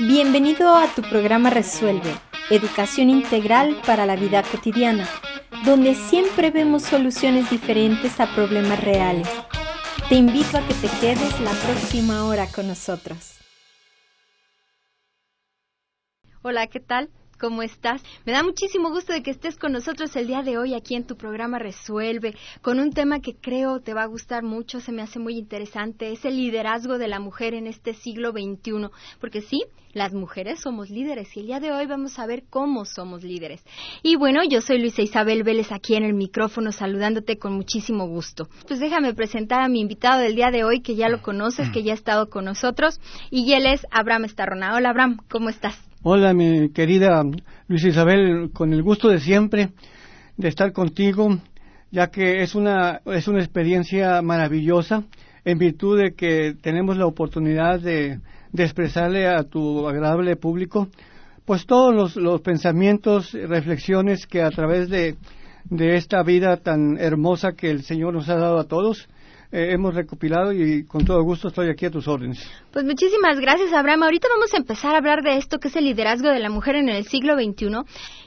Bienvenido a tu programa Resuelve, educación integral para la vida cotidiana, donde siempre vemos soluciones diferentes a problemas reales. Te invito a que te quedes la próxima hora con nosotros. Hola, ¿qué tal? ¿Cómo estás? Me da muchísimo gusto de que estés con nosotros el día de hoy aquí en tu programa Resuelve, con un tema que creo te va a gustar mucho, se me hace muy interesante, es el liderazgo de la mujer en este siglo XXI, porque sí, las mujeres somos líderes y el día de hoy vamos a ver cómo somos líderes. Y bueno, yo soy Luisa Isabel Vélez aquí en el micrófono saludándote con muchísimo gusto. Pues déjame presentar a mi invitado del día de hoy que ya lo conoces, que ya ha estado con nosotros y él es Abraham Estarrona. Hola Abraham, ¿cómo estás? Hola, mi querida Luis Isabel, con el gusto de siempre de estar contigo, ya que es una, es una experiencia maravillosa en virtud de que tenemos la oportunidad de, expresarle a tu agradable público pues todos los, los pensamientos, reflexiones que a través de, de esta vida tan hermosa que el Señor nos ha dado a todos, eh, hemos recopilado y con todo gusto estoy aquí a tus órdenes. Pues muchísimas gracias, Abraham. Ahorita vamos a empezar a hablar de esto que es el liderazgo de la mujer en el siglo XXI.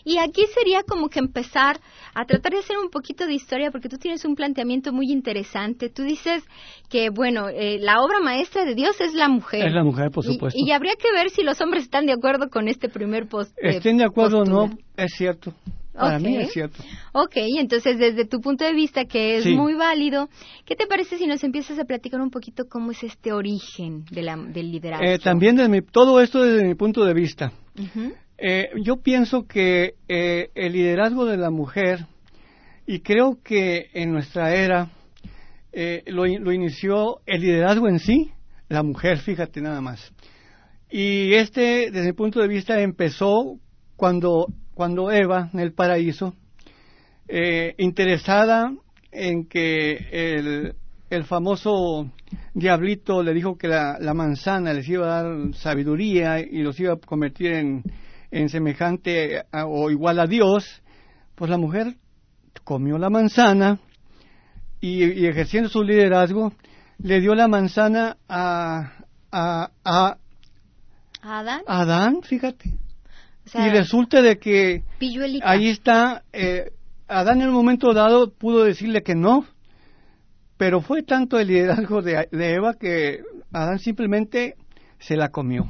Y aquí sería como que empezar a tratar de hacer un poquito de historia porque tú tienes un planteamiento muy interesante. Tú dices que, bueno, eh, la obra maestra de Dios es la mujer. Es la mujer, por supuesto. Y, habría que ver si los hombres están de acuerdo con este primer post. Eh, Estén de acuerdo o no, es cierto. Para mí es cierto. Ok, entonces desde tu punto de vista, que es muy válido, ¿qué te parece si nos empiezas a platicar un poquito cómo es este origen de la, del liderazgo? Eh, también desde mi, todo esto desde mi punto de vista. eh, yo pienso que eh, el liderazgo de la mujer, y creo que en nuestra era lo, lo inició el liderazgo en sí, la mujer, fíjate nada más. Y este, desde mi punto de vista, empezó cuando cuando Eva en el paraíso, eh, interesada en que el, el, famoso diablito le dijo que la, la, manzana les iba a dar sabiduría y los iba a convertir en, en semejante a, o igual a Dios, pues la mujer comió la manzana y, y ejerciendo su liderazgo le dio la manzana a, a, a, Adán. Adán, fíjate y resulta de que ahí está, eh, Adán en un momento dado pudo decirle que no, pero fue tanto el liderazgo de, de Eva que Adán simplemente se la comió.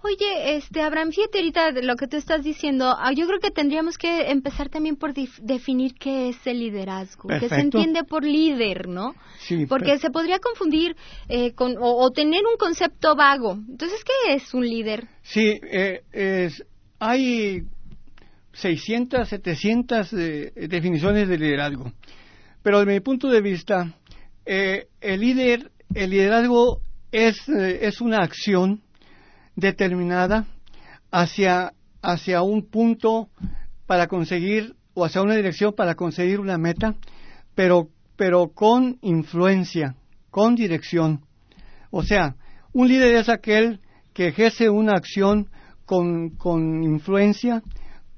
Oye, este Abraham, fíjate ahorita lo que tú estás diciendo. Ah, yo creo que tendríamos que empezar también por definir qué es el liderazgo, Perfecto. que se entiende por líder, ¿no? Sí, Porque se podría confundir eh, con, o, o, tener un concepto vago. Entonces, ¿qué es un líder? Sí, eh, es, hay 600, 700 eh, definiciones de liderazgo. Pero desde mi punto de vista, eh, el líder, el liderazgo es, eh, es una acción determinada hacia, hacia un punto para conseguir, o hacia una dirección para conseguir una meta, pero, pero con influencia, con dirección. O sea, un líder es aquel que ejerce una acción con, con influencia,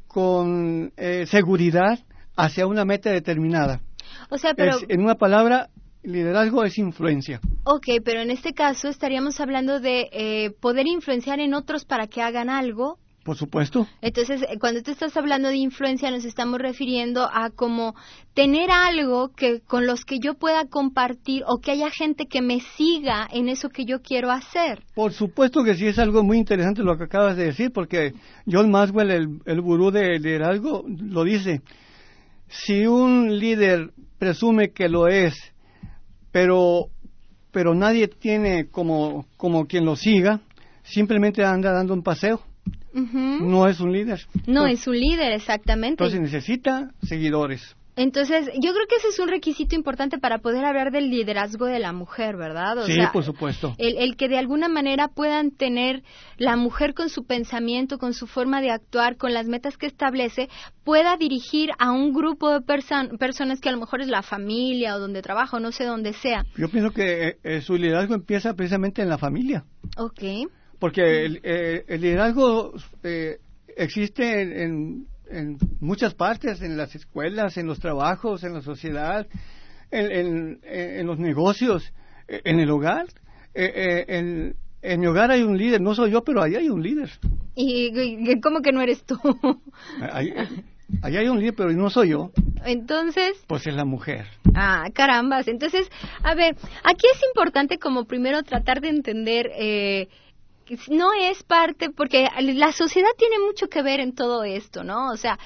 con eh, seguridad hacia una meta determinada. O sea, pero... Es, en una palabra, liderazgo es influencia. Ok, pero en este caso estaríamos hablando de eh, poder influenciar en otros para que hagan algo por supuesto. Entonces, eh, cuando tú estás hablando de influencia, nos estamos refiriendo a como tener algo que con los que yo pueda compartir o que haya gente que me siga en eso que yo quiero hacer. Por supuesto que sí es algo muy interesante lo que acabas de decir, porque John Maxwell, el, el gurú de liderazgo, lo dice. Si un líder presume que lo es, pero pero nadie tiene como como quien lo siga, simplemente anda dando un paseo. Uh -huh. No es un líder. No entonces, es un líder, exactamente. Entonces necesita seguidores. Entonces, yo creo que ese es un requisito importante para poder hablar del liderazgo de la mujer, ¿verdad? O sí, sea, por supuesto. El, el, que de alguna manera puedan tener la mujer con su pensamiento, con su forma de actuar, con las metas que establece, pueda dirigir a un grupo de perso personas que a lo mejor es la familia o donde trabaja o no sé dónde sea. Yo pienso que eh, su liderazgo empieza precisamente en la familia. Ok. Porque el, eh, el liderazgo eh, existe en, en, en, muchas partes, en las escuelas, en los trabajos, en la sociedad, en, en los negocios, en el hogar. Eh, en mi hogar hay un líder, no soy yo, pero ahí hay un líder. ¿Y, cómo que no eres tú? ahí, hay un líder, pero no soy yo. Entonces. Pues es la mujer. Ah, carambas. Entonces, a ver, aquí es importante como primero tratar de entender. Eh, no es parte, porque la sociedad tiene mucho que ver en todo esto, ¿no? O sea,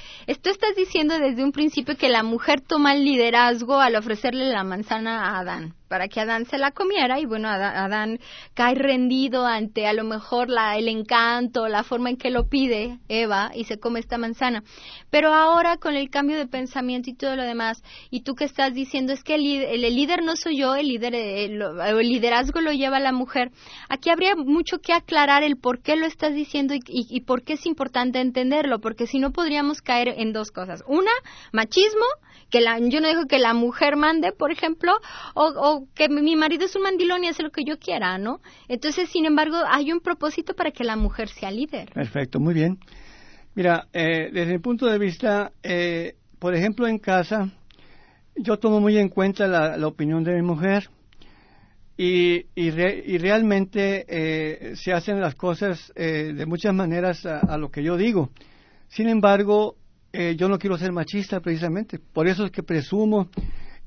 tú estás diciendo desde un principio que la mujer toma el liderazgo al ofrecerle la manzana a Adán para que Adán se la comiera y bueno, Adán cae rendido ante a lo mejor la, el encanto, la forma en que lo pide Eva y se come esta manzana. Pero ahora con el cambio de pensamiento y todo lo demás, y tú que estás diciendo es que el, líder no soy yo, el, líder, el, liderazgo lo lleva la mujer, aquí habría mucho que aclarar el por qué lo estás diciendo y, por qué es importante entenderlo, porque si no podríamos caer en dos cosas. Una, machismo, que la, yo no dejo que la mujer mande, por ejemplo, o que mi marido es un mandilón y hace lo que yo quiera, ¿no? Entonces, sin embargo, hay un propósito para que la mujer sea líder. Perfecto, muy bien. Mira, eh, desde mi punto de vista, eh, por ejemplo, en casa, yo tomo muy en cuenta la, opinión de mi mujer y, y, realmente eh, se hacen las cosas de muchas maneras a, lo que yo digo. Sin embargo, yo no quiero ser machista precisamente, por eso es que presumo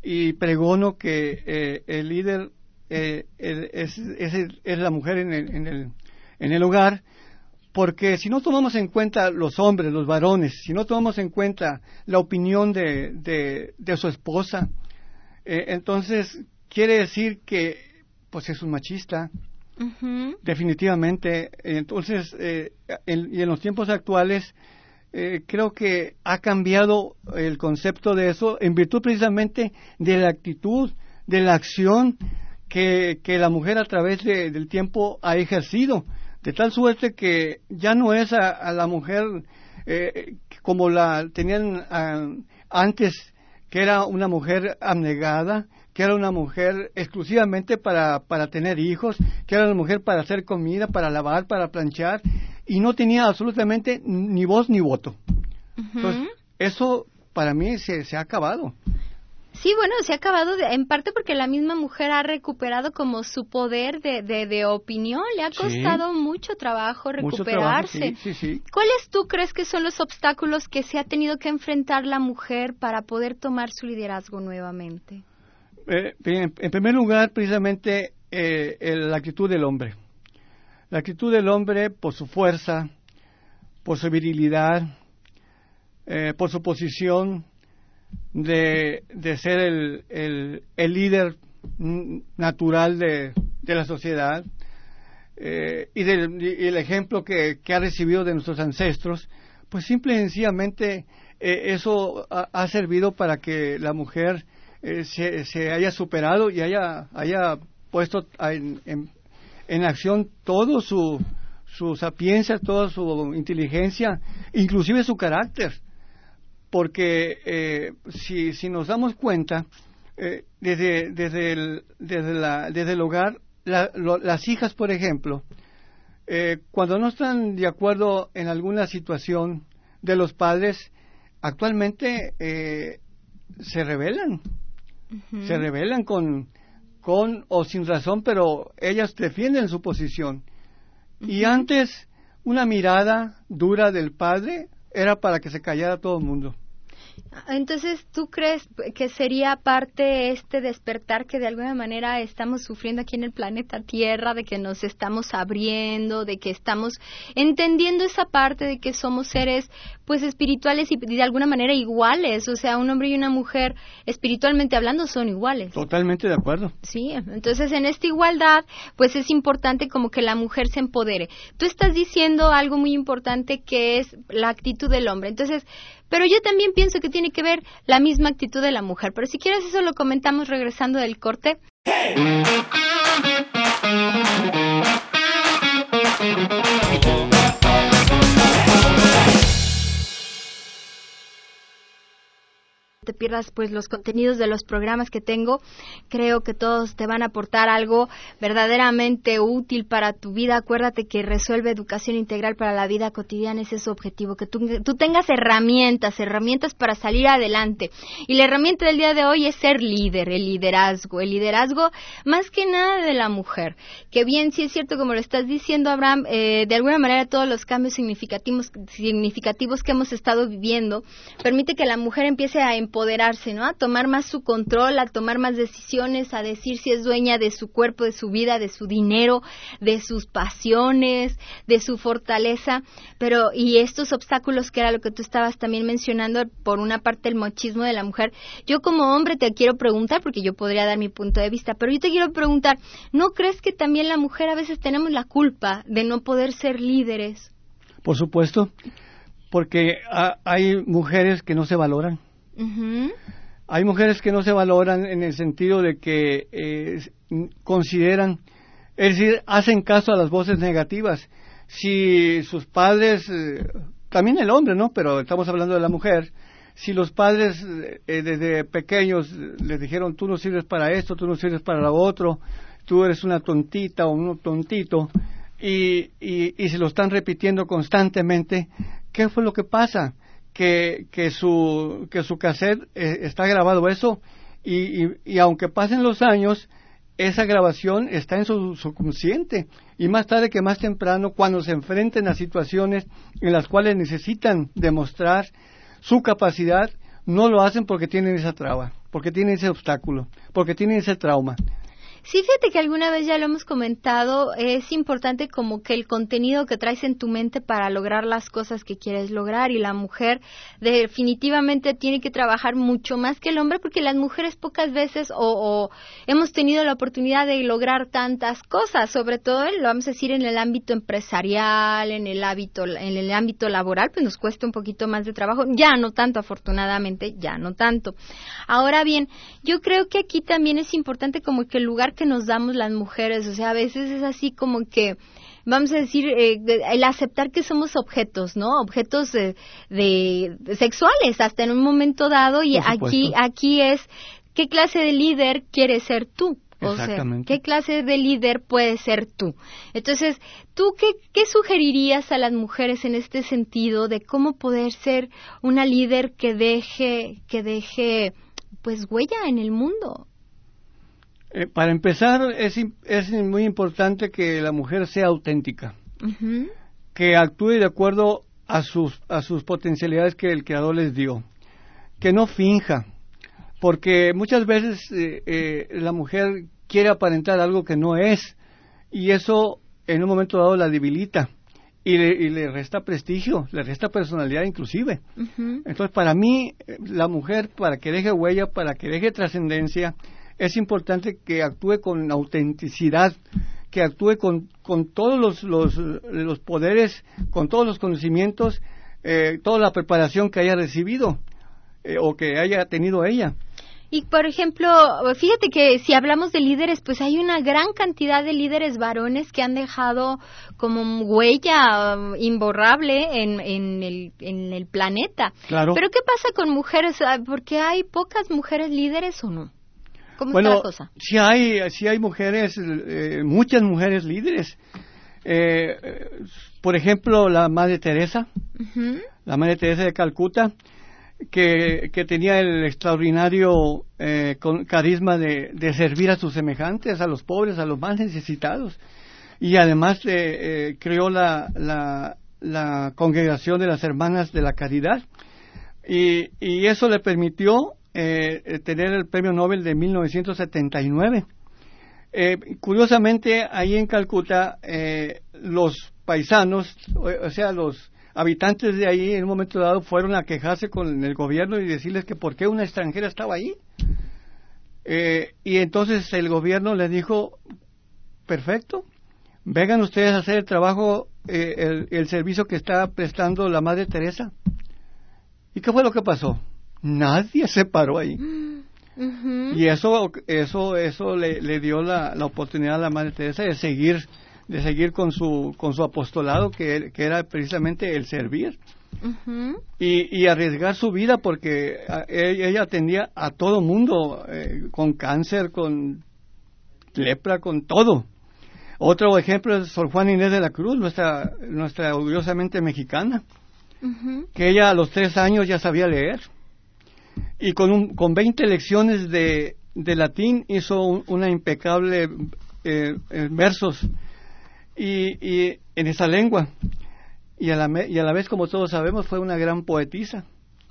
y pregono que eh, el líder eh, es, es, la mujer en el, en, el, en el hogar, porque si no tomamos en cuenta los hombres, los varones, si no tomamos en cuenta la opinión de, de, su esposa, eh, entonces quiere decir que pues es un machista, definitivamente. Entonces, y en los tiempos actuales, eh, creo que ha cambiado el concepto de eso en virtud precisamente de la actitud, de la acción que, la mujer a través del tiempo ha ejercido, de tal suerte que ya no es a, la mujer eh, como la tenían ah, antes, que era una mujer abnegada, que era una mujer exclusivamente para, para tener hijos, que era una mujer para hacer comida, para lavar, para planchar, y no tenía absolutamente ni voz ni voto. Entonces, eso para mí se, se ha acabado. Sí, bueno, se ha acabado en parte porque la misma mujer ha recuperado como su poder de, de, opinión. Le ha costado mucho trabajo recuperarse. ¿Cuáles tú crees que son los obstáculos que se ha tenido que enfrentar la mujer para poder tomar su liderazgo nuevamente? Eh, en primer lugar, precisamente eh, la actitud del hombre. La actitud del hombre por su fuerza, por su virilidad, eh, por su posición de, ser el, líder natural de, la sociedad eh, y, del, el ejemplo que, ha recibido de nuestros ancestros, pues simple y sencillamente eh, eso ha, servido para que la mujer se, se, haya superado y haya, haya puesto en, en acción todo su, su sapiencia, toda su inteligencia, inclusive su carácter. Porque eh, si, si nos damos cuenta, eh, desde, desde, el, desde, la, desde el hogar, las hijas, por ejemplo, eh, cuando no están de acuerdo en alguna situación de los padres, actualmente se rebelan. Se rebelan con, con o sin razón, pero ellas defienden su posición. Y antes, una mirada dura del padre era para que se callara todo el mundo. Entonces, ¿tú crees que sería parte este despertar que de alguna manera estamos sufriendo aquí en el planeta Tierra, de que nos estamos abriendo, de que estamos entendiendo esa parte de que somos seres pues espirituales y de alguna manera iguales, o sea, un hombre y una mujer espiritualmente hablando son iguales. Totalmente de acuerdo. Sí, entonces en esta igualdad pues es importante como que la mujer se empodere. Tú estás diciendo algo muy importante que es la actitud del hombre. Entonces, pero yo también pienso que tiene que ver la misma actitud de la mujer. Pero si quieres eso lo comentamos regresando del corte. Pierdas pues los contenidos de los programas que tengo. Creo que todos te van a aportar algo verdaderamente útil para tu vida. Acuérdate que resuelve educación integral para la vida cotidiana, ese es su objetivo, que tú, tú tengas herramientas, herramientas para salir adelante. Y la herramienta del día de hoy es ser líder, el liderazgo, el liderazgo más que nada de la mujer. Que bien, sí es cierto, como lo estás diciendo, Abraham, eh, de alguna manera todos los cambios significativos, significativos que hemos estado viviendo permite que la mujer empiece a empoderarse, ¿no? A tomar más su control, a tomar más decisiones, a decir si es dueña de su cuerpo, de su vida, de su dinero, de sus pasiones, de su fortaleza. Pero, y estos obstáculos que era lo que tú estabas también mencionando, por una parte el machismo de la mujer, yo como hombre te quiero preguntar, porque yo podría dar mi punto de vista, pero yo te quiero preguntar, ¿no crees que también la mujer a veces tenemos la culpa de no poder ser líderes? Por supuesto, porque hay mujeres que no se valoran. Hay mujeres que no se valoran en el sentido de que eh, consideran, es decir, hacen caso a las voces negativas. Si sus padres, eh, también el hombre, ¿no? Pero estamos hablando de la mujer, si los padres eh, desde pequeños les dijeron tú no sirves para esto, tú no sirves para lo otro, tú eres una tontita o un tontito, y, y, se lo están repitiendo constantemente, ¿qué fue lo que pasa? Que, que su, que su cassette eh, está grabado eso, y, y, aunque pasen los años, esa grabación está en su subconsciente y más tarde que más temprano, cuando se enfrenten a situaciones en las cuales necesitan demostrar su capacidad, no lo hacen porque tienen esa traba, porque tienen ese obstáculo, porque tienen ese trauma. Sí, fíjate que alguna vez ya lo hemos comentado, es importante como que el contenido que traes en tu mente para lograr las cosas que quieres lograr y la mujer definitivamente tiene que trabajar mucho más que el hombre porque las mujeres pocas veces o, hemos tenido la oportunidad de lograr tantas cosas, sobre todo lo vamos a decir en el ámbito empresarial, en el ámbito en el ámbito laboral, pues nos cuesta un poquito más de trabajo, ya no tanto afortunadamente, ya no tanto. Ahora bien, yo creo que aquí también es importante como que el lugar que nos damos las mujeres, o sea, a veces es así como que vamos a decir, eh, el aceptar que somos objetos, ¿no? Objetos de, sexuales hasta en un momento dado y aquí aquí es qué clase de líder quieres ser tú. O sea, ¿qué clase de líder puedes ser tú? Entonces, ¿tú qué, qué sugerirías a las mujeres en este sentido de cómo poder ser una líder que deje, que deje, pues, huella en el mundo? Eh, para empezar, es, es, muy importante que la mujer sea auténtica, que actúe de acuerdo a sus, a sus potencialidades que el Creador les dio, que no finja, porque muchas veces eh, eh, la mujer quiere aparentar algo que no es, y eso en un momento dado la debilita. Y le, resta prestigio, le resta personalidad inclusive. Entonces, para mí, la mujer, para que deje huella, para que deje trascendencia, es importante que actúe con autenticidad, que actúe con, con todos los, los, poderes, con todos los conocimientos, eh, toda la preparación que haya recibido eh, o que haya tenido ella. Y por ejemplo, fíjate que si hablamos de líderes, pues hay una gran cantidad de líderes varones que han dejado como huella um, imborrable en, en, el, en el planeta. Claro. Pero ¿qué pasa con mujeres? Ah, ¿Por qué hay pocas mujeres líderes o no? Bueno, Si hay, si hay mujeres, eh, muchas mujeres líderes. Eh, por ejemplo, la Madre Teresa, la Madre Teresa de Calcuta, que, que tenía el extraordinario eh, carisma de, de, servir a sus semejantes, a los pobres, a los más necesitados. Y además creó la, la, la, congregación de las hermanas de la caridad. Y, y eso le permitió eh, eh, tener el premio Nobel de 1979. Eh, curiosamente, ahí en Calcuta, eh, los paisanos, o, sea, los habitantes de ahí en un momento dado fueron a quejarse con el gobierno y decirles que por qué una extranjera estaba ahí. y entonces el gobierno les dijo, perfecto, vengan ustedes a hacer el trabajo, el, el servicio que está prestando la Madre Teresa. ¿Y qué fue lo que pasó? Nadie se paró ahí. Y eso, eso, eso le, dio la, la, oportunidad a la Madre Teresa de seguir de seguir con su, con su apostolado, que, que era precisamente el servir. y, y, arriesgar su vida porque e, ella, atendía a todo mundo eh, con cáncer, con lepra, con todo. Otro ejemplo es Sor Juana Inés de la Cruz, nuestra, nuestra orgullosamente mexicana, que ella a los tres años ya sabía leer y con, un, con 20 lecciones de, de latín hizo una impecable eh, eh, versos y, y, en esa lengua. Y a, la, y a la vez, como todos sabemos, fue una gran poetisa.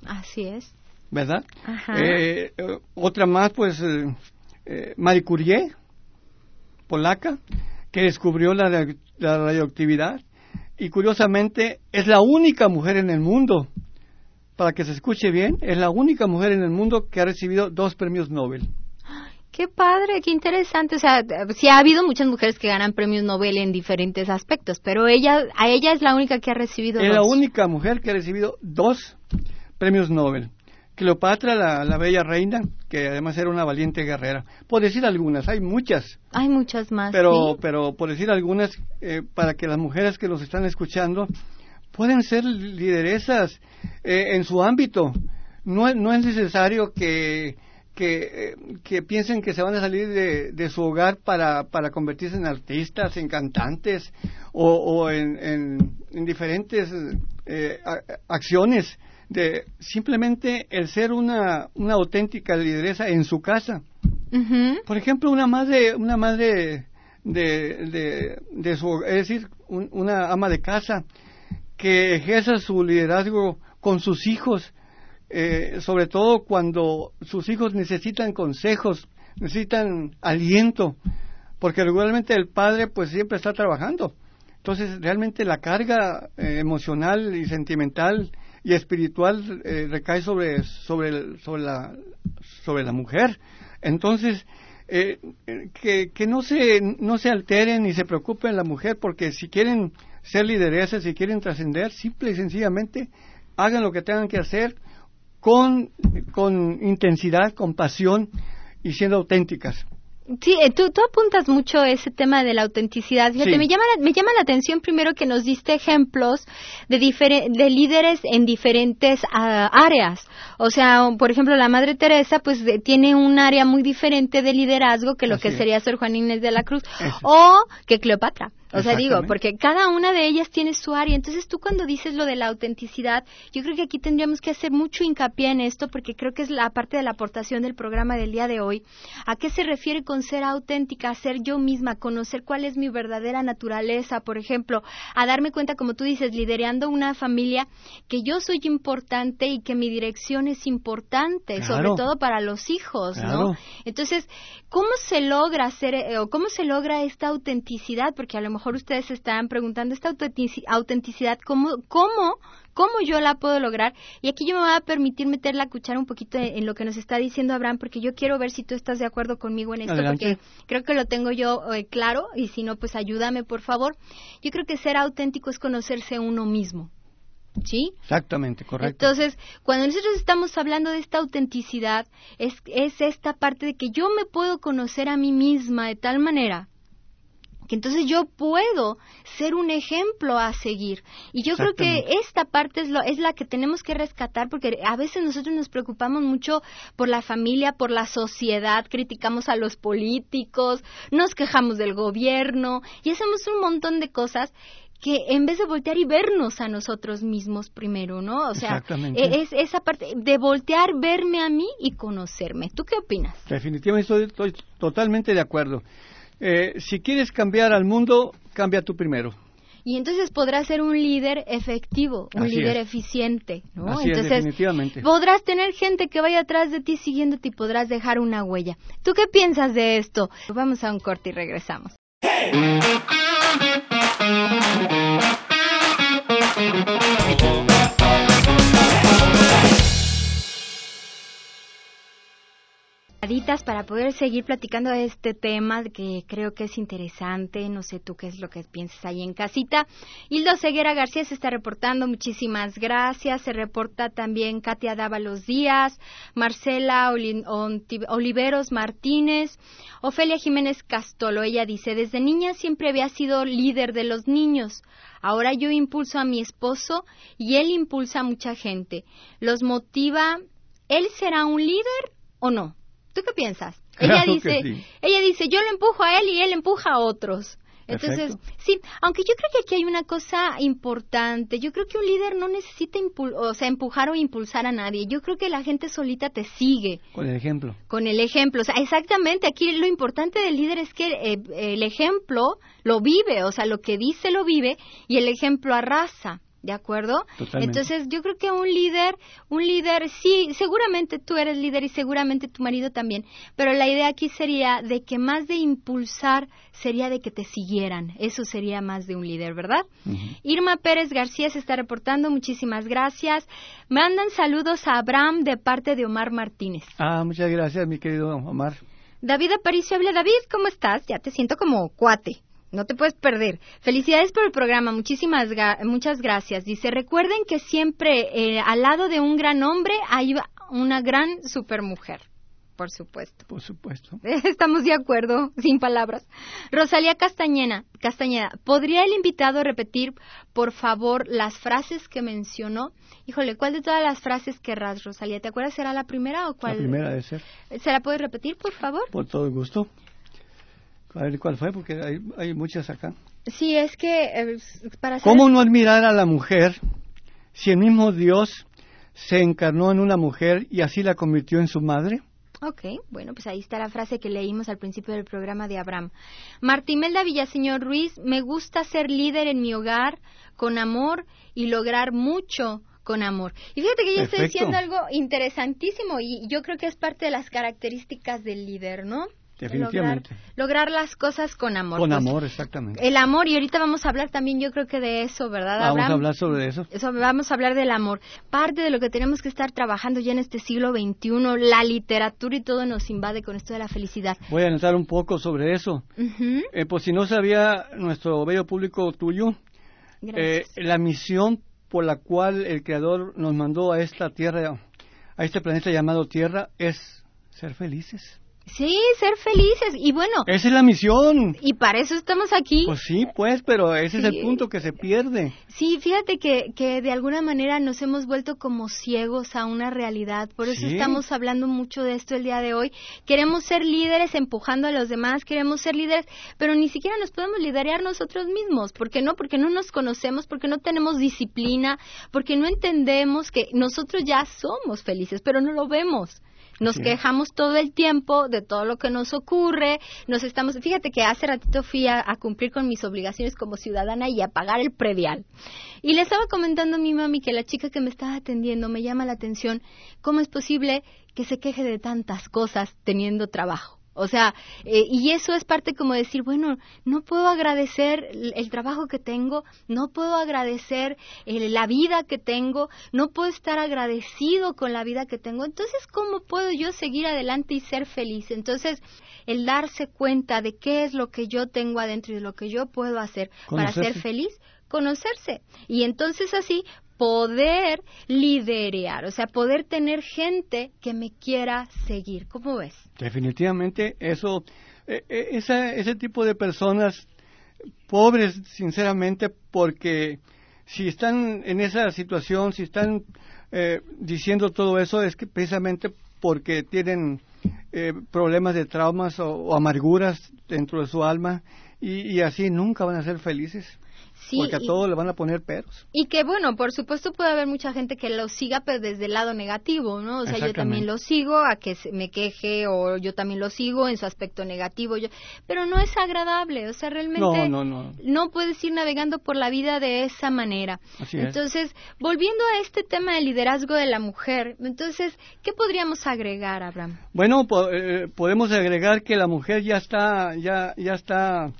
Así es. ¿Verdad? Eh, otra más, pues, Marie Curie, polaca, que descubrió la, la radioactividad. Y curiosamente, es la única mujer en el mundo para que se escuche bien, es la única mujer en el mundo que ha recibido dos premios Nobel. Qué padre, qué interesante. O sea, sí ha habido muchas mujeres que ganan premios Nobel en diferentes aspectos, pero ella, a ella es la única que ha recibido es la única mujer que ha recibido dos premios Nobel. Cleopatra, la, bella reina, que además era una valiente guerrera. Por decir algunas, hay muchas. Hay muchas más. Pero, pero por decir algunas, eh, para que las mujeres que nos están escuchando pueden ser lideresas eh, en su ámbito. No, no es necesario que, que, eh, piensen que se van a salir de, su hogar para, para, convertirse en artistas, en cantantes o, en, en, diferentes eh, acciones. De simplemente el ser una, una auténtica lideresa en su casa. Por ejemplo, una madre, una madre de, de, su, es decir, una ama de casa que ejerza su liderazgo con sus hijos, eh, sobre todo cuando sus hijos necesitan consejos, necesitan aliento, porque regularmente el padre pues siempre está trabajando. Entonces realmente la carga eh, emocional y sentimental y espiritual eh, recae sobre, sobre, sobre, la, sobre la mujer. Entonces, que, que no, se, no se alteren ni se preocupen la mujer, porque si quieren ser lideresas, si quieren trascender, simple y sencillamente hagan lo que tengan que hacer con, con intensidad, con pasión y siendo auténticas. Sí, eh, tú, tú apuntas mucho ese tema de la autenticidad. Fíjate, me, llama la, me llama la atención primero que nos diste ejemplos de, de líderes en diferentes ah, áreas. O sea, por ejemplo, la Madre Teresa pues tiene un área muy diferente de liderazgo que lo que sería Sor Juan Inés de la Cruz o que Cleopatra. O sea, digo, porque cada una de ellas tiene su área. Entonces, tú cuando dices lo de la autenticidad, yo creo que aquí tendríamos que hacer mucho hincapié en esto, porque creo que es la parte de la aportación del programa del día de hoy. ¿A qué se refiere con ser auténtica? Ser yo misma, conocer cuál es mi verdadera naturaleza, por ejemplo, a darme cuenta, como tú dices, liderando una familia, que yo soy importante y que mi dirección es importante, sobre todo para los hijos, ¿no? Entonces, ¿cómo se logra hacer, eh, o cómo se logra esta autenticidad? Porque a lo mejor ustedes se están preguntando esta autenticidad, ¿cómo, cómo, cómo yo la puedo lograr? Y aquí yo me voy a permitir meter la cuchara un poquito en, lo que nos está diciendo Abraham, porque yo quiero ver si tú estás de acuerdo conmigo en esto, porque creo que lo tengo yo eh, claro, y si no, pues ayúdame, por favor. Yo creo que ser auténtico es conocerse uno mismo. ¿Sí? Exactamente, correcto. Entonces, cuando nosotros estamos hablando de esta autenticidad, es, es esta parte de que yo me puedo conocer a mí misma de tal manera que entonces yo puedo ser un ejemplo a seguir. Y yo creo que esta parte es, lo, es la que tenemos que rescatar porque a veces nosotros nos preocupamos mucho por la familia, por la sociedad, criticamos a los políticos, nos quejamos del gobierno y hacemos un montón de cosas que en vez de voltear y vernos a nosotros mismos primero, ¿no? O sea, e, es esa parte de voltear, verme a mí y conocerme. ¿Tú qué opinas? Definitivamente estoy totalmente de acuerdo. Eh, si quieres cambiar al mundo, cambia tú primero. Y entonces podrás ser un líder efectivo, un líder eficiente, ¿no? Así entonces, es, definitivamente. podrás tener gente que vaya atrás de ti siguiéndote y podrás dejar una huella. ¿Tú qué piensas de esto? Vamos a un corte y regresamos. Para poder seguir platicando de este tema que creo que es interesante. No sé tú qué es lo que piensas ahí en casita. Hildo Ceguera García se está reportando. Muchísimas gracias. Se reporta también Katia Dávalos Díaz, Marcela Oliveros Martínez, Ofelia Jiménez Castolo. Ella dice, desde niña siempre había sido líder de los niños. Ahora yo impulso a mi esposo y él impulsa a mucha gente. Los motiva. ¿Él será un líder o no? ¿Tú qué piensas? Ella dice, ella dice, yo lo empujo a él y él empuja a otros. Entonces, sí, aunque yo creo que aquí hay una cosa importante. Yo creo que un líder no necesita o sea, empujar o impulsar a nadie. Yo creo que la gente solita te sigue. Con el ejemplo. Con el ejemplo. O sea, exactamente. Aquí lo importante del líder es que eh, el ejemplo lo vive. O sea, lo que dice lo vive y el ejemplo arrasa. ¿De acuerdo? Entonces, yo creo que un líder, un líder, sí, seguramente tú eres líder y seguramente tu marido también, pero la idea aquí sería de que más de impulsar sería de que te siguieran. Eso sería más de un líder, ¿verdad? Irma Pérez García se está reportando, muchísimas gracias. Mandan saludos a Abraham de parte de Omar Martínez. Ah, muchas gracias, mi querido Omar. David Aparicio habla. David, ¿cómo estás? Ya te siento como cuate. No te puedes perder. Felicidades por el programa. Muchísimas muchas gracias. Dice, recuerden que siempre eh, al lado de un gran hombre hay una gran supermujer. Por supuesto. Por supuesto. Estamos de acuerdo, sin palabras. Rosalía Castañeda, Castañeda, ¿podría el invitado repetir, por favor, las frases que mencionó? Híjole, ¿cuál de todas las frases querrás, Rosalía? ¿Te acuerdas? ¿Será la primera o cuál? La primera de ser. ¿Se la puedes repetir, por favor? Por todo gusto. A ver cuál fue, porque hay, hay muchas acá. Sí, es que eh, para ¿Cómo no admirar a la mujer si el mismo Dios se encarnó en una mujer y así la convirtió en su madre? Ok, bueno, pues ahí está la frase que leímos al principio del programa de Abraham. Martimelda Villaseñor Ruiz, me gusta ser líder en mi hogar con amor y lograr mucho con amor. Y fíjate que yo estoy diciendo algo interesantísimo y yo creo que es parte de las características del líder, ¿no? Definitivamente. Lograr, las cosas con amor. Con pues, amor, exactamente. El amor, y ahorita vamos a hablar también, yo creo que de eso, ¿verdad? Vamos a hablar sobre eso. eso. Vamos a hablar del amor. Parte de lo que tenemos que estar trabajando ya en este siglo XXI, la literatura y todo nos invade con esto de la felicidad. Voy a anotar un poco sobre eso. Eh, pues si no sabía nuestro bello público tuyo, eh, la misión por la cual el Creador nos mandó a esta tierra, a este planeta llamado Tierra, es ser felices. Sí, ser felices. Y bueno. Esa es la misión. Y para eso estamos aquí. Pues sí, pues, pero ese es el punto que se pierde. Sí, fíjate que, que de alguna manera nos hemos vuelto como ciegos a una realidad. Por eso estamos hablando mucho de esto el día de hoy. Queremos ser líderes empujando a los demás, queremos ser líderes, pero ni siquiera nos podemos liderar nosotros mismos. ¿Por qué no? Porque no nos conocemos, porque no tenemos disciplina, porque no entendemos que nosotros ya somos felices, pero no lo vemos. Nos quejamos todo el tiempo de todo lo que nos ocurre, nos estamos, fíjate que hace ratito fui a, cumplir con mis obligaciones como ciudadana y a pagar el predial. Y le estaba comentando a mi mami que la chica que me estaba atendiendo me llama la atención, ¿cómo es posible que se queje de tantas cosas teniendo trabajo? O sea, eh, y eso es parte como decir, bueno, no puedo agradecer el, trabajo que tengo, no puedo agradecer eh, la vida que tengo, no puedo estar agradecido con la vida que tengo. Entonces, ¿cómo puedo yo seguir adelante y ser feliz? Entonces, el darse cuenta de qué es lo que yo tengo adentro y de lo que yo puedo hacer para ser feliz, conocerse. Y entonces así poder liderear, o sea, poder tener gente que me quiera seguir. ¿Cómo ves? Definitivamente, eso, e, e, ese tipo de personas pobres, sinceramente, porque si están en esa situación, si están eh, diciendo todo eso, es que precisamente porque tienen eh, problemas de traumas o, amarguras dentro de su alma y así nunca van a ser felices. Porque a todos le van a poner peros. Y que bueno, por supuesto puede haber mucha gente que lo siga, pero desde el lado negativo, ¿no? O sea, yo también lo sigo, a que me queje, o yo también lo sigo en su aspecto negativo, yo, pero no es agradable, o sea, realmente no, no, no. no puedes ir navegando por la vida de esa manera. entonces, volviendo a este tema del liderazgo de la mujer, entonces, ¿qué podríamos agregar, Abraham? Bueno, eh, podemos agregar que la mujer ya está, ya, ya está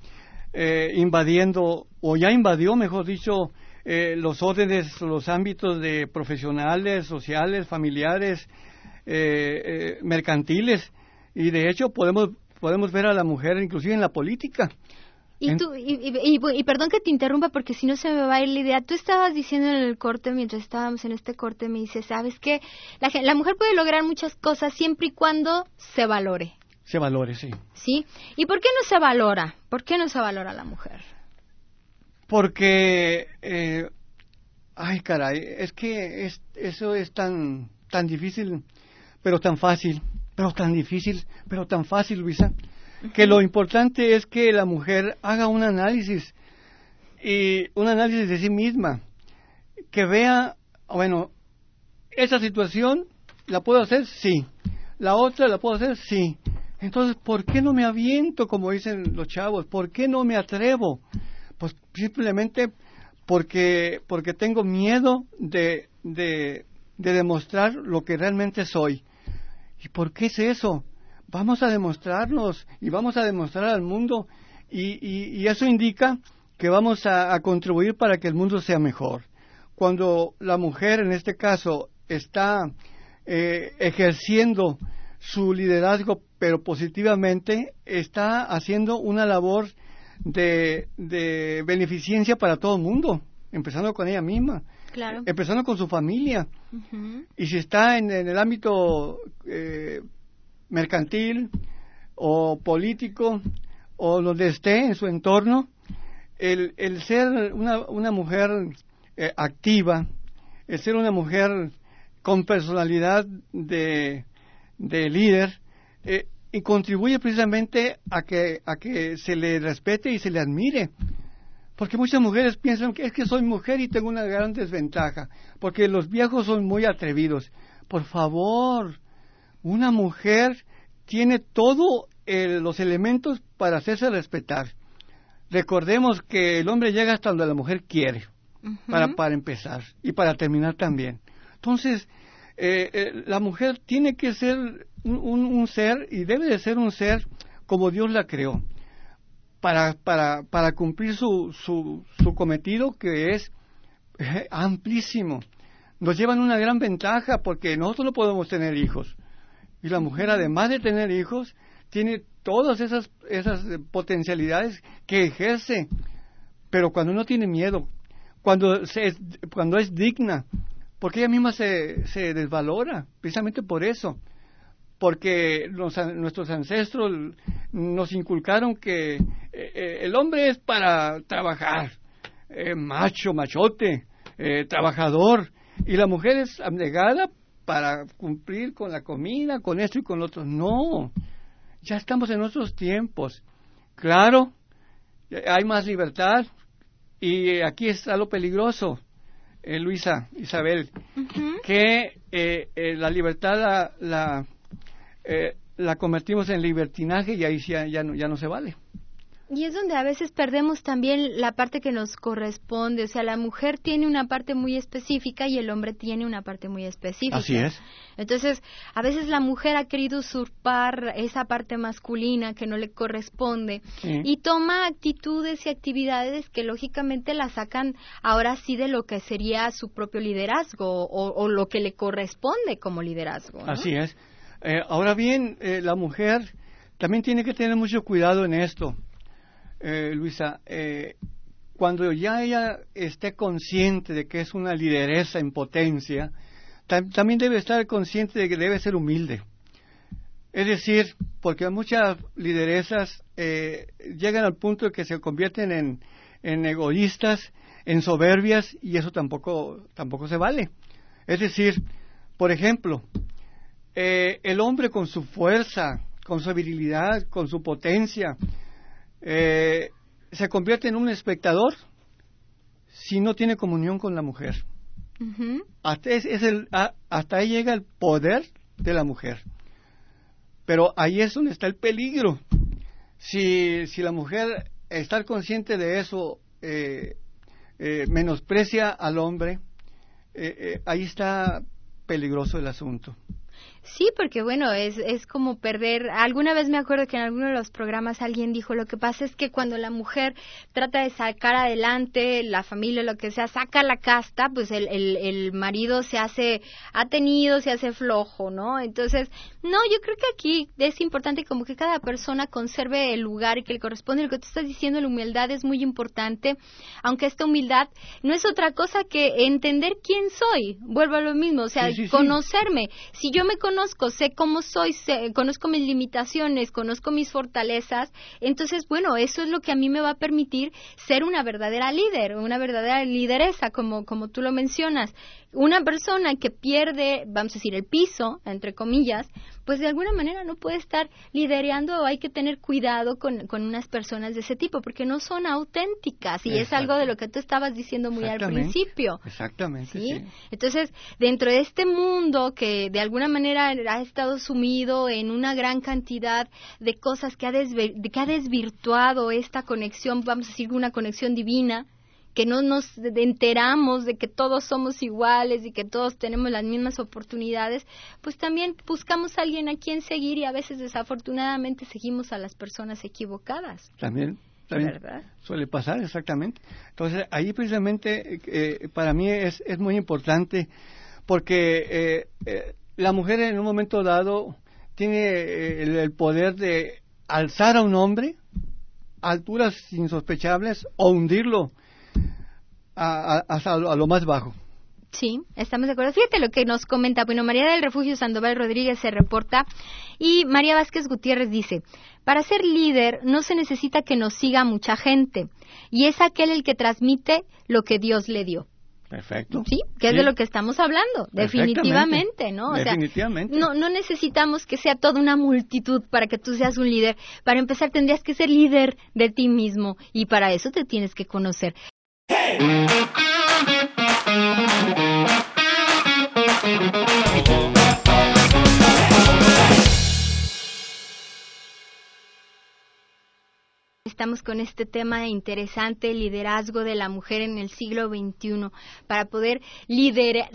eh, invadiendo, o ya invadió, mejor dicho, eh, los órdenes, los ámbitos de profesionales, sociales, familiares, eh, mercantiles. Y de hecho podemos, podemos ver a la mujer inclusive en la política. Y, tú, y, perdón que te interrumpa porque si no se me va a ir la idea. Tú estabas diciendo en el corte, mientras estábamos en este corte, me dices, ¿sabes qué? La, la mujer puede lograr muchas cosas siempre y cuando se valore. Se valore, sí. ¿Sí? ¿Y por qué no se valora? ¿Por qué no se valora la mujer? Porque, eh, ay caray, es que es, eso es tan, tan difícil, pero tan fácil, pero tan difícil, pero tan fácil, Luisa que lo importante es que la mujer haga un análisis y un análisis de sí misma, que vea, bueno, esa situación la puedo hacer, sí, la otra la puedo hacer, sí. Entonces, ¿por qué no me aviento, como dicen los chavos? ¿Por qué no me atrevo? Pues simplemente porque, porque tengo miedo de, de, de demostrar lo que realmente soy. ¿Y por qué es eso? vamos a demostrarnos y vamos a demostrar al mundo y, eso indica que vamos a, contribuir para que el mundo sea mejor. Cuando la mujer, en este caso, está eh, ejerciendo su liderazgo, pero positivamente, está haciendo una labor de, beneficencia para todo el mundo, empezando con ella misma. Empezando con su familia. Y si está en, el ámbito eh, mercantil o político o donde esté en su entorno, el, el ser una, una mujer eh, activa, el ser una mujer con personalidad de, de líder, eh, y contribuye precisamente a que, a que se le respete y se le admire. Porque muchas mujeres piensan que es que soy mujer y tengo una gran desventaja, porque los viejos son muy atrevidos. Por favor, una mujer tiene todos los elementos para hacerse respetar. Recordemos que el hombre llega hasta donde la mujer quiere, para, para empezar y para terminar también. Entonces, eh, eh, la mujer tiene que ser un, ser y debe de ser un ser como Dios la creó, para, para, para cumplir su, su, su cometido que es eh, amplísimo. Nos llevan una gran ventaja porque nosotros no podemos tener hijos y la mujer, además de tener hijos, tiene todas esas, esas potencialidades que ejerce. Pero cuando uno tiene miedo, cuando, se, cuando es digna, porque ella misma se, se desvalora, precisamente por eso. Porque nuestros ancestros nos inculcaron que eh, eh, el hombre es para trabajar, eh, macho, machote, trabajador, y la mujer es abnegada para cumplir con la comida, con esto y con lo otro. No, ya estamos en otros tiempos. Claro, hay más libertad y aquí está lo peligroso, Luisa, Isabel, que eh, eh, la libertad la, la, la, convertimos en libertinaje y ahí ya, ya, no, ya no se vale. Y es donde a veces perdemos también la parte que nos corresponde. O sea, la mujer tiene una parte muy específica y el hombre tiene una parte muy específica. Así es. Entonces, a veces la mujer ha querido usurpar esa parte masculina que no le corresponde y toma actitudes y actividades que lógicamente la sacan ahora sí de lo que sería su propio liderazgo o, lo que le corresponde como liderazgo. Así es. Eh, ahora bien, eh, la mujer también tiene que tener mucho cuidado en esto eh, Luisa, eh, cuando ya ella esté consciente de que es una lideresa en potencia, también debe estar consciente de que debe ser humilde. Es decir, porque muchas lideresas eh, llegan al punto de que se convierten en, en egoístas, en soberbias, y eso tampoco, tampoco se vale. Es decir, por ejemplo, el hombre con su fuerza, con su virilidad, con su potencia, eh, se convierte en un espectador si no tiene comunión con la mujer. hasta, es, el, hasta ahí llega el poder de la mujer. Pero ahí es donde está el peligro. Si, si la mujer, estar consciente de eso, eh, eh, menosprecia al hombre, ahí está peligroso el asunto. Sí, porque bueno, es, es como perder. Alguna vez me acuerdo que en alguno de los programas alguien dijo: Lo que pasa es que cuando la mujer trata de sacar adelante la familia, lo que sea, saca la casta, pues el, el, el marido se hace atenido, se hace flojo, ¿no? Entonces, no, yo creo que aquí es importante como que cada persona conserve el lugar que le corresponde. Lo que tú estás diciendo, la humildad es muy importante, aunque esta humildad no es otra cosa que entender quién soy. Vuelvo a lo mismo, o sea, conocerme. Si yo me conozco, sé cómo soy, conozco mis limitaciones, conozco mis fortalezas, entonces, bueno, eso es lo que a mí me va a permitir ser una verdadera líder, una verdadera lideresa, como, como tú lo mencionas. Una persona que pierde, vamos a decir, el piso, entre comillas, pues de alguna manera no puede estar liderando o hay que tener cuidado con, con unas personas de ese tipo porque no son auténticas y es algo de lo que tú estabas diciendo muy al principio. Exactamente. ¿sí? Entonces, dentro de este mundo que de alguna manera ha estado sumido en una gran cantidad de cosas que ha, que ha desvirtuado esta conexión, vamos a decir, una conexión divina, que no nos enteramos de que todos somos iguales y que todos tenemos las mismas oportunidades, pues también buscamos a alguien a quien seguir y a veces desafortunadamente seguimos a las personas equivocadas. También, también suele pasar exactamente. Entonces ahí precisamente eh, para mí es, es muy importante porque eh, eh, la mujer en un momento dado tiene el poder de alzar a un hombre a alturas insospechables o hundirlo a, a, lo más bajo. Sí, estamos de acuerdo. Fíjate lo que nos comenta. Bueno, María del Refugio Sandoval Rodríguez se reporta y María Vázquez Gutiérrez dice, para ser líder no se necesita que nos siga mucha gente y es aquel el que transmite lo que Dios le dio. Perfecto. Sí, que es de lo que estamos hablando, definitivamente, ¿no? definitivamente. no, no necesitamos que sea toda una multitud para que tú seas un líder. Para empezar, tendrías que ser líder de ti mismo y para eso te tienes que conocer. Estamos con este tema interesante, liderazgo de la mujer en el siglo XXI, para poder liderar,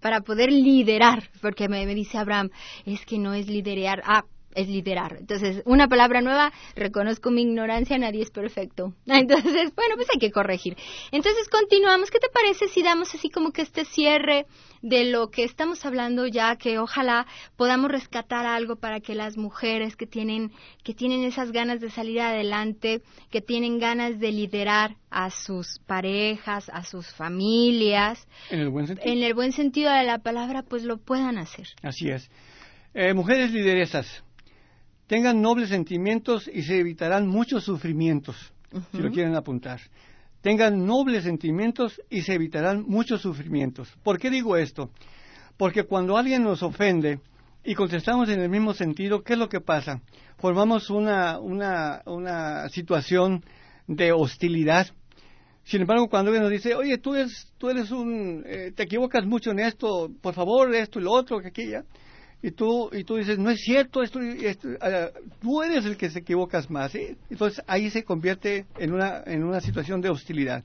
para poder liderar, porque me, me, dice Abraham, es que no es liderar, ah, es liderar. Entonces, una palabra nueva, reconozco mi ignorancia, nadie es perfecto. Entonces, bueno, pues hay que corregir. Entonces, continuamos. ¿Qué te parece si damos así como que este cierre de lo que estamos hablando ya, que ojalá podamos rescatar algo para que las mujeres que tienen, que tienen esas ganas de salir adelante, que tienen ganas de liderar a sus parejas, a sus familias, en el buen sentido, en el buen sentido de la palabra, pues lo puedan hacer. Así es. Eh, mujeres lideresas, tengan nobles sentimientos y se evitarán muchos sufrimientos, si lo quieren apuntar. Tengan nobles sentimientos y se evitarán muchos sufrimientos. ¿Por qué digo esto? Porque cuando alguien nos ofende y contestamos en el mismo sentido, ¿qué es lo que pasa? Formamos una, una, una situación de hostilidad. Sin embargo, cuando alguien nos dice, oye, tú eres, tú eres un, eh, te equivocas mucho en esto, por favor, esto y lo otro, que aquella, y tú, y tú dices, no es cierto, esto, ah, tú eres el que se equivocas más. Entonces ahí se convierte en una, en una situación de hostilidad.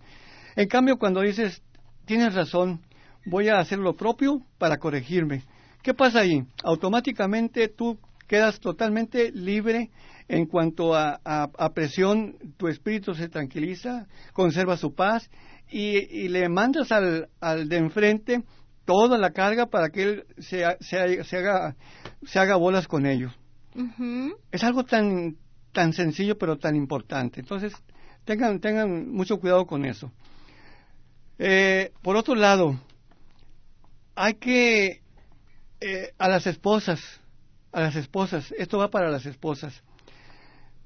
En cambio, cuando dices, tienes razón, voy a hacer lo propio para corregirme. ¿Qué pasa ahí? Automáticamente tú quedas totalmente libre en cuanto a, a, presión, tu espíritu se tranquiliza, conserva su paz y, y le mandas al, al de enfrente toda la carga para que él se, se, se haga, se haga bolas con ellos. Es algo tan, tan sencillo pero tan importante. Entonces, tengan, tengan mucho cuidado con eso. Eh, por otro lado, hay que eh, a las esposas, a las esposas, esto va para las esposas,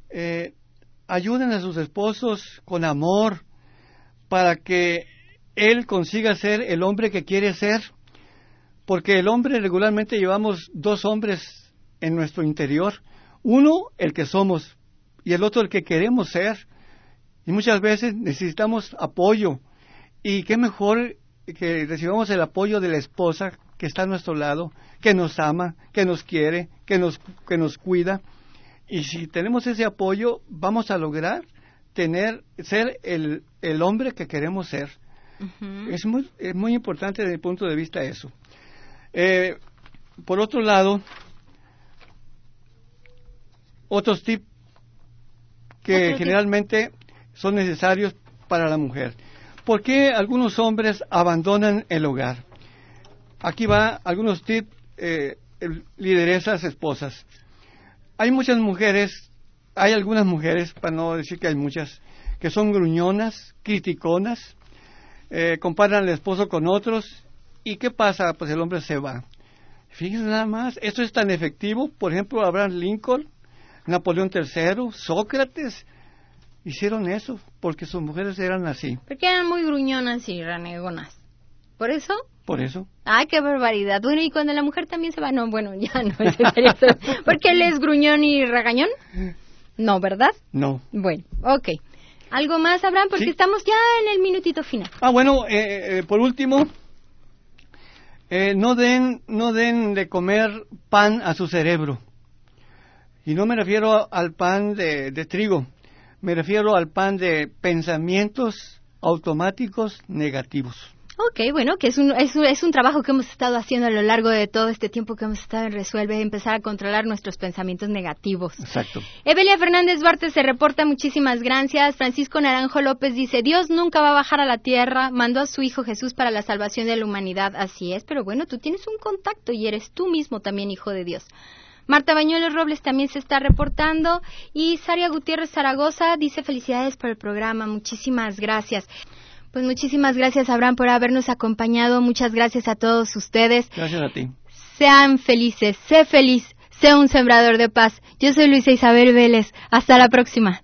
eh, ayuden a sus esposos con amor para que él consiga ser el hombre que quiere ser, porque el hombre regularmente llevamos dos hombres en nuestro interior, uno el que somos y el otro el que queremos ser, y muchas veces necesitamos apoyo, y qué mejor que recibamos el apoyo de la esposa que está a nuestro lado, que nos ama, que nos quiere, que nos, que nos cuida, y si tenemos ese apoyo, vamos a lograr tener, ser el, el hombre que queremos ser es, muy, es muy importante desde el punto de vista eso. Eh, por otro lado, otros tips que generalmente son necesarios para la mujer. ¿Por qué algunos hombres abandonan el hogar? Aquí va algunos tips, eh, lideresas, esposas. Hay muchas mujeres, hay algunas mujeres, para no decir que hay muchas, que son gruñonas, criticonas, eh, comparan al esposo con otros, ¿y qué pasa? Pues el hombre se va. Fíjense nada más, esto es tan efectivo, por ejemplo, Abraham Lincoln, Napoleón III, Sócrates, hicieron eso, porque sus mujeres eran así. Porque eran muy gruñonas y renegonas. ¿Por eso? Por eso. Ay, qué barbaridad. Bueno, y cuando la mujer también se va, no, bueno, ya no. ¿Porque él es gruñón y regañón? No, ¿verdad? No. Bueno, ok. ¿Algo más, Abraham? Porque estamos ya en el minutito final. Ah, bueno, eh, eh, por último, eh, no, den, no den de comer pan a su cerebro. Y no me refiero al pan de, trigo, me refiero al pan de pensamientos automáticos negativos. Ok, bueno, que es un, es, es, un trabajo que hemos estado haciendo a lo largo de todo este tiempo que hemos estado en Resuelve, empezar a controlar nuestros pensamientos negativos. Exacto. Evelia Fernández Duarte se reporta, muchísimas gracias. Francisco Naranjo López dice, Dios nunca va a bajar a la tierra, mandó a su Hijo Jesús para la salvación de la humanidad. Así es, pero bueno, tú tienes un contacto y eres tú mismo también Hijo de Dios. Marta Bañuelos Robles también se está reportando y Saria Gutiérrez Zaragoza dice felicidades por el programa, muchísimas gracias. Pues muchísimas gracias Abraham por habernos acompañado, muchas gracias a todos ustedes. Gracias a ti. Sean felices, sé feliz, sé un sembrador de paz. Yo soy Luisa Isabel Vélez, hasta la próxima.